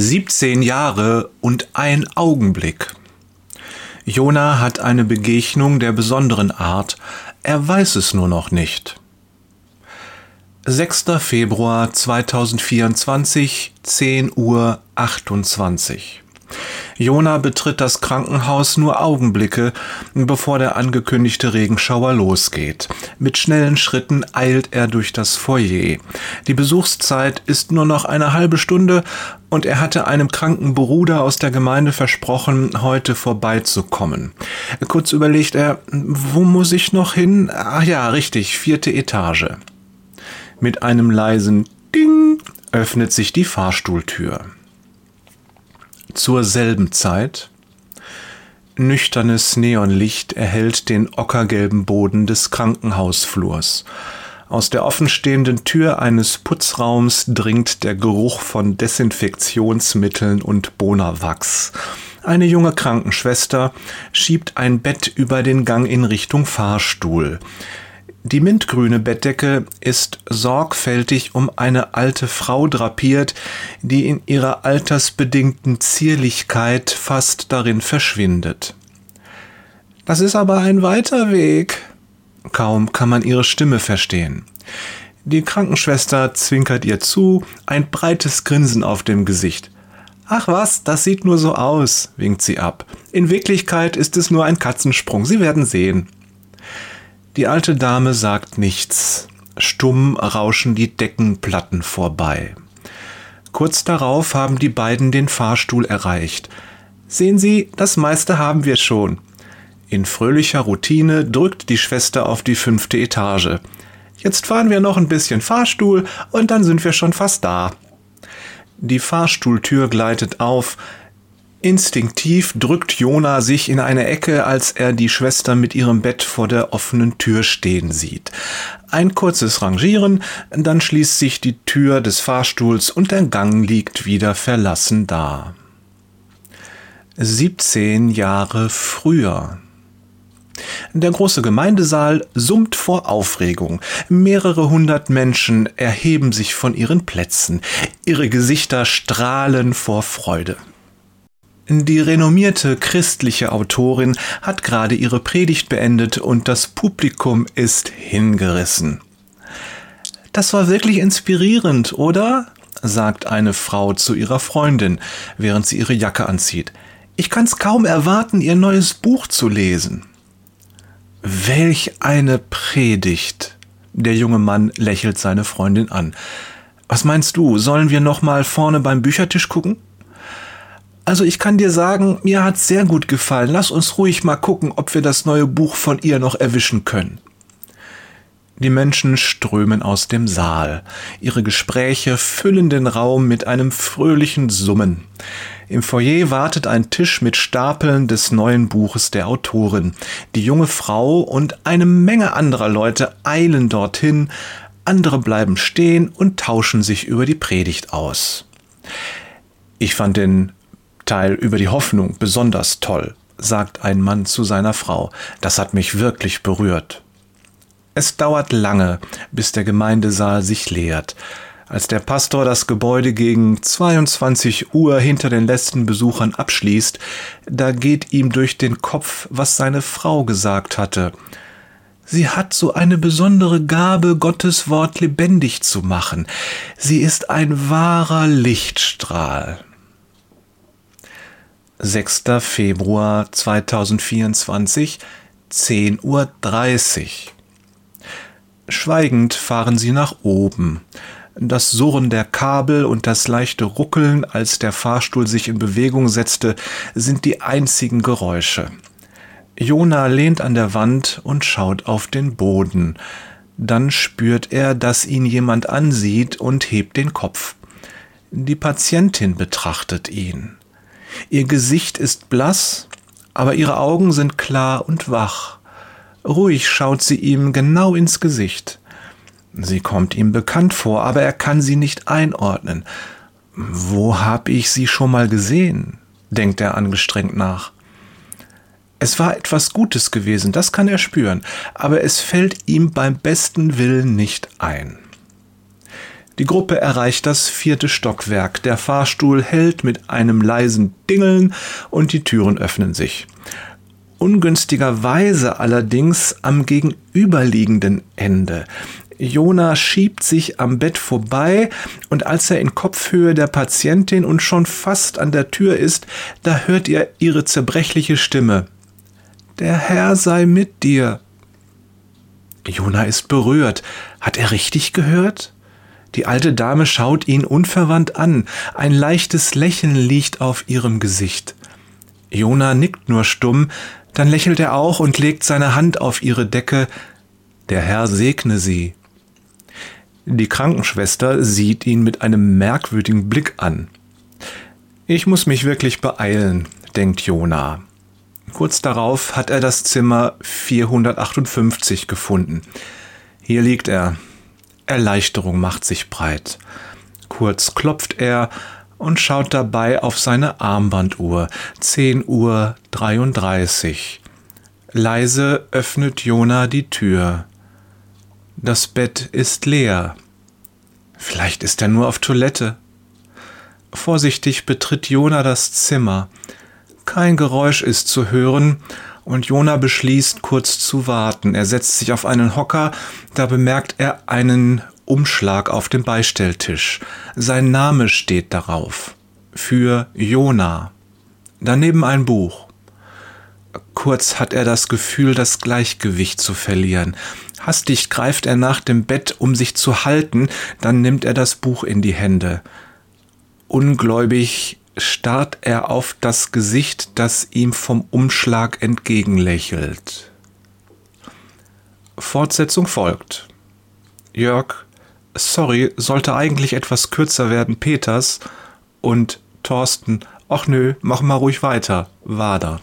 17 Jahre und ein Augenblick. Jona hat eine Begegnung der besonderen Art, er weiß es nur noch nicht. 6. Februar 2024, 10 Uhr 28. Jona betritt das Krankenhaus nur Augenblicke, bevor der angekündigte Regenschauer losgeht. Mit schnellen Schritten eilt er durch das Foyer. Die Besuchszeit ist nur noch eine halbe Stunde und er hatte einem kranken Bruder aus der Gemeinde versprochen, heute vorbeizukommen. Kurz überlegt er, wo muss ich noch hin? Ach ja, richtig, vierte Etage. Mit einem leisen Ding öffnet sich die Fahrstuhltür zur selben Zeit. Nüchternes Neonlicht erhellt den ockergelben Boden des Krankenhausflurs. Aus der offenstehenden Tür eines Putzraums dringt der Geruch von Desinfektionsmitteln und Bonawachs. Eine junge Krankenschwester schiebt ein Bett über den Gang in Richtung Fahrstuhl. Die mintgrüne Bettdecke ist sorgfältig um eine alte Frau drapiert, die in ihrer altersbedingten Zierlichkeit fast darin verschwindet. Das ist aber ein weiter Weg. Kaum kann man ihre Stimme verstehen. Die Krankenschwester zwinkert ihr zu, ein breites Grinsen auf dem Gesicht. Ach was, das sieht nur so aus, winkt sie ab. In Wirklichkeit ist es nur ein Katzensprung, Sie werden sehen. Die alte Dame sagt nichts. Stumm rauschen die Deckenplatten vorbei. Kurz darauf haben die beiden den Fahrstuhl erreicht. Sehen Sie, das meiste haben wir schon. In fröhlicher Routine drückt die Schwester auf die fünfte Etage. Jetzt fahren wir noch ein bisschen Fahrstuhl und dann sind wir schon fast da. Die Fahrstuhltür gleitet auf, Instinktiv drückt Jona sich in eine Ecke, als er die Schwester mit ihrem Bett vor der offenen Tür stehen sieht. Ein kurzes Rangieren, dann schließt sich die Tür des Fahrstuhls und der Gang liegt wieder verlassen da. 17 Jahre früher. Der große Gemeindesaal summt vor Aufregung. Mehrere hundert Menschen erheben sich von ihren Plätzen. Ihre Gesichter strahlen vor Freude. Die renommierte christliche Autorin hat gerade ihre Predigt beendet und das Publikum ist hingerissen. Das war wirklich inspirierend, oder? sagt eine Frau zu ihrer Freundin, während sie ihre Jacke anzieht. Ich kann's kaum erwarten, ihr neues Buch zu lesen. Welch eine Predigt! Der junge Mann lächelt seine Freundin an. Was meinst du, sollen wir noch mal vorne beim Büchertisch gucken? Also ich kann dir sagen, mir hat's sehr gut gefallen. Lass uns ruhig mal gucken, ob wir das neue Buch von ihr noch erwischen können. Die Menschen strömen aus dem Saal. Ihre Gespräche füllen den Raum mit einem fröhlichen Summen. Im Foyer wartet ein Tisch mit Stapeln des neuen Buches der Autorin. Die junge Frau und eine Menge anderer Leute eilen dorthin, andere bleiben stehen und tauschen sich über die Predigt aus. Ich fand den Teil über die Hoffnung besonders toll, sagt ein Mann zu seiner Frau. Das hat mich wirklich berührt. Es dauert lange, bis der Gemeindesaal sich leert. Als der Pastor das Gebäude gegen 22 Uhr hinter den letzten Besuchern abschließt, da geht ihm durch den Kopf, was seine Frau gesagt hatte. Sie hat so eine besondere Gabe, Gottes Wort lebendig zu machen. Sie ist ein wahrer Lichtstrahl. 6. Februar 2024, 10.30 Uhr. Schweigend fahren sie nach oben. Das Surren der Kabel und das leichte Ruckeln, als der Fahrstuhl sich in Bewegung setzte, sind die einzigen Geräusche. Jona lehnt an der Wand und schaut auf den Boden. Dann spürt er, dass ihn jemand ansieht und hebt den Kopf. Die Patientin betrachtet ihn. Ihr Gesicht ist blass, aber ihre Augen sind klar und wach. Ruhig schaut sie ihm genau ins Gesicht. Sie kommt ihm bekannt vor, aber er kann sie nicht einordnen. Wo hab ich sie schon mal gesehen? denkt er angestrengt nach. Es war etwas Gutes gewesen, das kann er spüren, aber es fällt ihm beim besten Willen nicht ein. Die Gruppe erreicht das vierte Stockwerk. Der Fahrstuhl hält mit einem leisen Dingeln und die Türen öffnen sich. Ungünstigerweise allerdings am gegenüberliegenden Ende. Jona schiebt sich am Bett vorbei und als er in Kopfhöhe der Patientin und schon fast an der Tür ist, da hört er ihre zerbrechliche Stimme. Der Herr sei mit dir. Jona ist berührt. Hat er richtig gehört? Die alte Dame schaut ihn unverwandt an. Ein leichtes Lächeln liegt auf ihrem Gesicht. Jona nickt nur stumm, dann lächelt er auch und legt seine Hand auf ihre Decke. Der Herr segne sie. Die Krankenschwester sieht ihn mit einem merkwürdigen Blick an. Ich muss mich wirklich beeilen, denkt Jona. Kurz darauf hat er das Zimmer 458 gefunden. Hier liegt er. Erleichterung macht sich breit. Kurz klopft er und schaut dabei auf seine Armbanduhr. 10 Uhr 33. Leise öffnet Jona die Tür. Das Bett ist leer. Vielleicht ist er nur auf Toilette. Vorsichtig betritt Jona das Zimmer. Kein Geräusch ist zu hören, und Jona beschließt, kurz zu warten. Er setzt sich auf einen Hocker, da bemerkt er einen Umschlag auf dem Beistelltisch. Sein Name steht darauf. Für Jona. Daneben ein Buch. Kurz hat er das Gefühl, das Gleichgewicht zu verlieren. Hastig greift er nach dem Bett, um sich zu halten, dann nimmt er das Buch in die Hände. Ungläubig starrt er auf das Gesicht, das ihm vom Umschlag entgegenlächelt. Fortsetzung folgt. Jörg, sorry, sollte eigentlich etwas kürzer werden, Peters und Thorsten, ach nö, mach mal ruhig weiter, Wader.